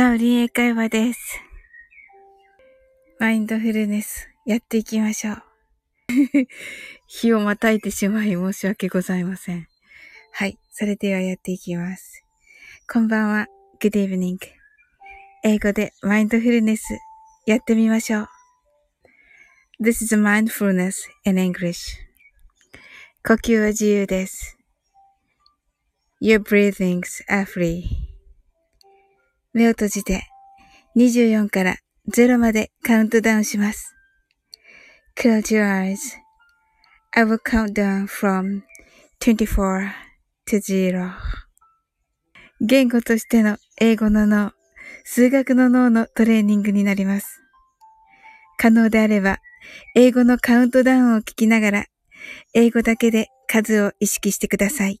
サウリン英会話です。マインドフルネス、やっていきましょう。日をまたいてしまい申し訳ございません。はい。それではやっていきます。こんばんは。Good evening. 英語でマインドフルネス、やってみましょう。This is mindfulness in English. 呼吸は自由です。Your breathings are free. 目を閉じて24から0までカウントダウンします。Close your eyes.I will count down from 24 to 0. 言語としての英語の脳、数学の脳のトレーニングになります。可能であれば、英語のカウントダウンを聞きながら、英語だけで数を意識してください。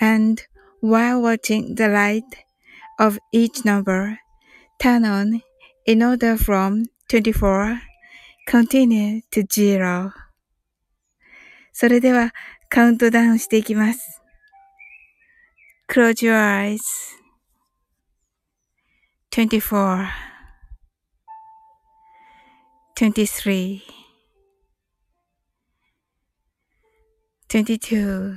and while watching the light of each number turn on in order from 24 continue to zero それではカウントダウンしていきます。Close your eyes. 24 23 22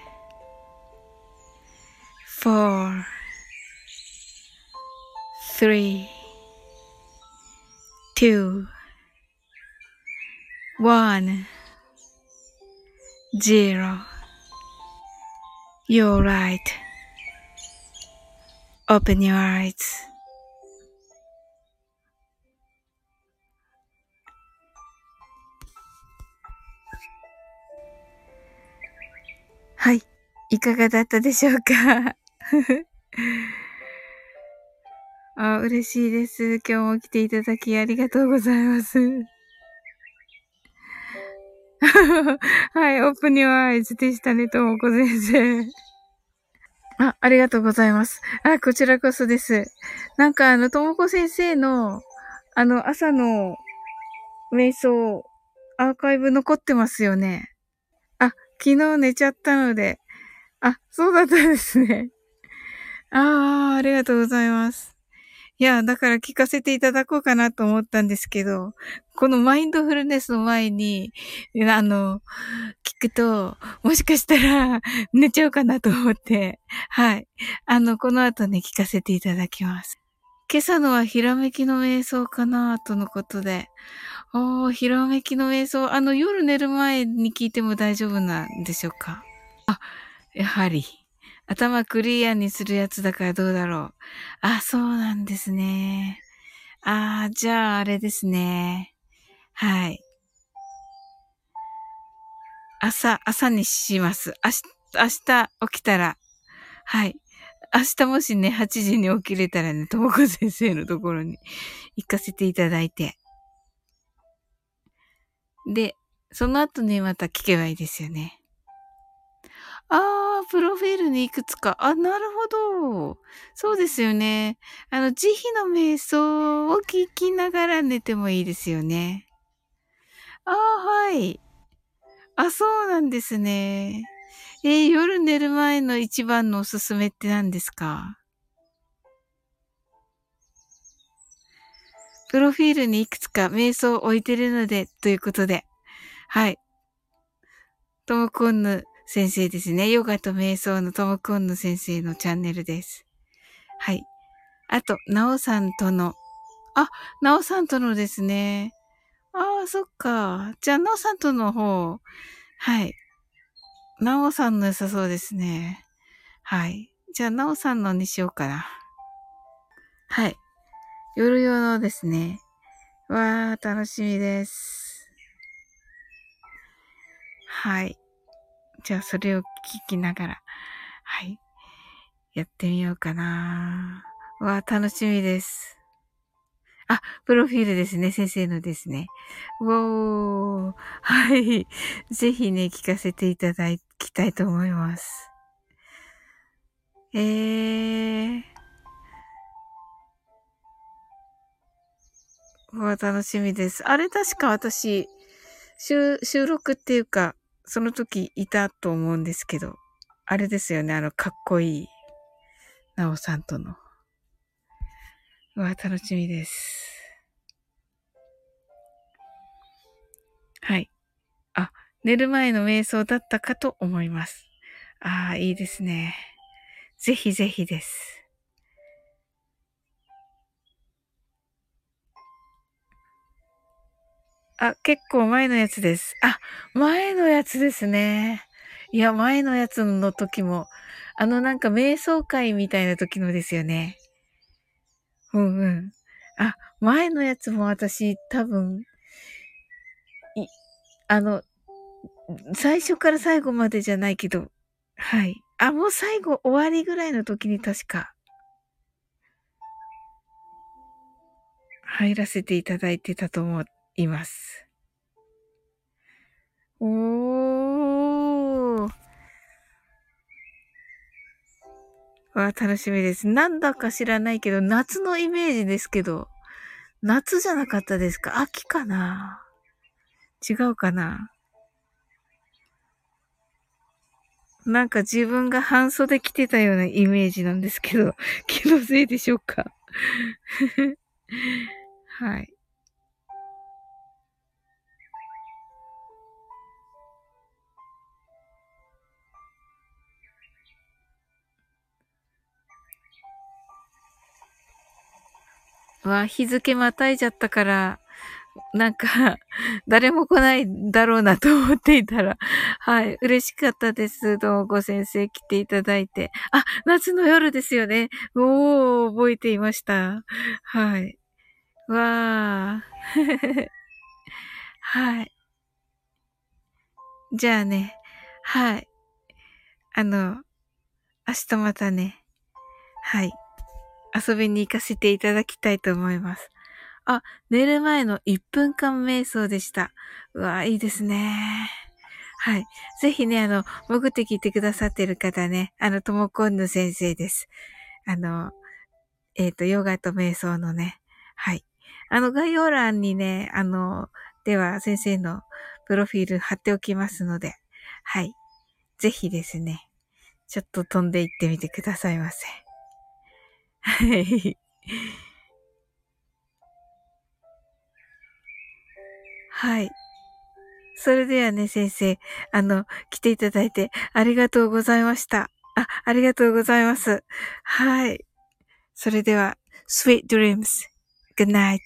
four, three, two, one, zero. You're right. Open your eyes. はい。いかがだったでしょうか あ、嬉しいです。今日も来ていただきありがとうございます。はい、オープニュアイズでしたね、ともこ先生。あ、ありがとうございます。あ、こちらこそです。なんかあの、ともこ先生の、あの、朝の瞑想、アーカイブ残ってますよね。あ、昨日寝ちゃったので、あ、そうだったんですね。ああ、ありがとうございます。いや、だから聞かせていただこうかなと思ったんですけど、このマインドフルネスの前に、あの、聞くと、もしかしたら寝ちゃうかなと思って、はい。あの、この後ね、聞かせていただきます。今朝のはひらめきの瞑想かなとのことで。おー、ひらめきの瞑想。あの、夜寝る前に聞いても大丈夫なんでしょうか？あ、やはり。頭クリアにするやつだからどうだろう。あ、そうなんですね。ああ、じゃああれですね。はい。朝、朝にします。明日、明日起きたら、はい。明日もしね、8時に起きれたらね、ともこ先生のところに行かせていただいて。で、その後にまた聞けばいいですよね。ああ、プロフィールにいくつか。あ、なるほど。そうですよね。あの、慈悲の瞑想を聞きながら寝てもいいですよね。ああ、はい。あ、そうなんですね。えー、夜寝る前の一番のおすすめって何ですか？プロフィールにいくつか瞑想を置いてるので、ということで。はい。ともこんぬ先生ですね。ヨガと瞑想のトモコンヌ先生のチャンネルです。はい。あと、ナオさんとの、あ、ナオさんとのですね。ああ、そっか。じゃあ、ナオさんとの方、はい。ナオさんの良さそうですね。はい。じゃあ、ナオさんのにしようかな。はい。夜用のですね。わー、楽しみです。はい。じゃあそれを聞きながら、はい。やってみようかな。わあ、楽しみです。あ、プロフィールですね。先生のですね。おー。はい。ぜひね、聞かせていただきたいと思います。えー。わ楽しみです。あれ確か私、収録っていうか、その時いたと思うんですけど、あれですよね、あの、かっこいい、なおさんとの。うわ、楽しみです。はい。あ、寝る前の瞑想だったかと思います。ああ、いいですね。ぜひぜひです。あ、結構前のやつです。あ、前のやつですね。いや、前のやつの時も、あのなんか瞑想会みたいな時のですよね。うんうん。あ、前のやつも私多分、い、あの、最初から最後までじゃないけど、はい。あ、もう最後終わりぐらいの時に確か、入らせていただいてたと思います。おー。わあ、楽しみです。なんだか知らないけど、夏のイメージですけど、夏じゃなかったですか？秋かな？違うかな？なんか自分が半袖着てたようなイメージなんですけど、気のせいでしょうか？はい。わ、日付またいじゃったから、なんか、誰も来ないだろうなと思っていたら、はい、嬉しかったです。どうもご先生来ていただいて。あ、夏の夜ですよね。おー、覚えていました。はい。わー。はい。じゃあね、はい。あの、明日またね。はい。遊びに行かせていただきたいと思います。あ、寝る前の1分間瞑想でした。うわ、いいですね。はい。ぜひね、あの、潜って聞いてくださってる方ね、あの、ともこんぬ先生です。あの、えっ、ー、と、ヨガと瞑想のね、はい。あの、概要欄にね、あの、では先生のプロフィール貼っておきますので、はい。ぜひですね、ちょっと飛んでいってみてくださいませ。はい。はい。それではね、先生、あの、来ていただいてありがとうございました。あ、ありがとうございます。はい。それでは、sweet dreams. Good night.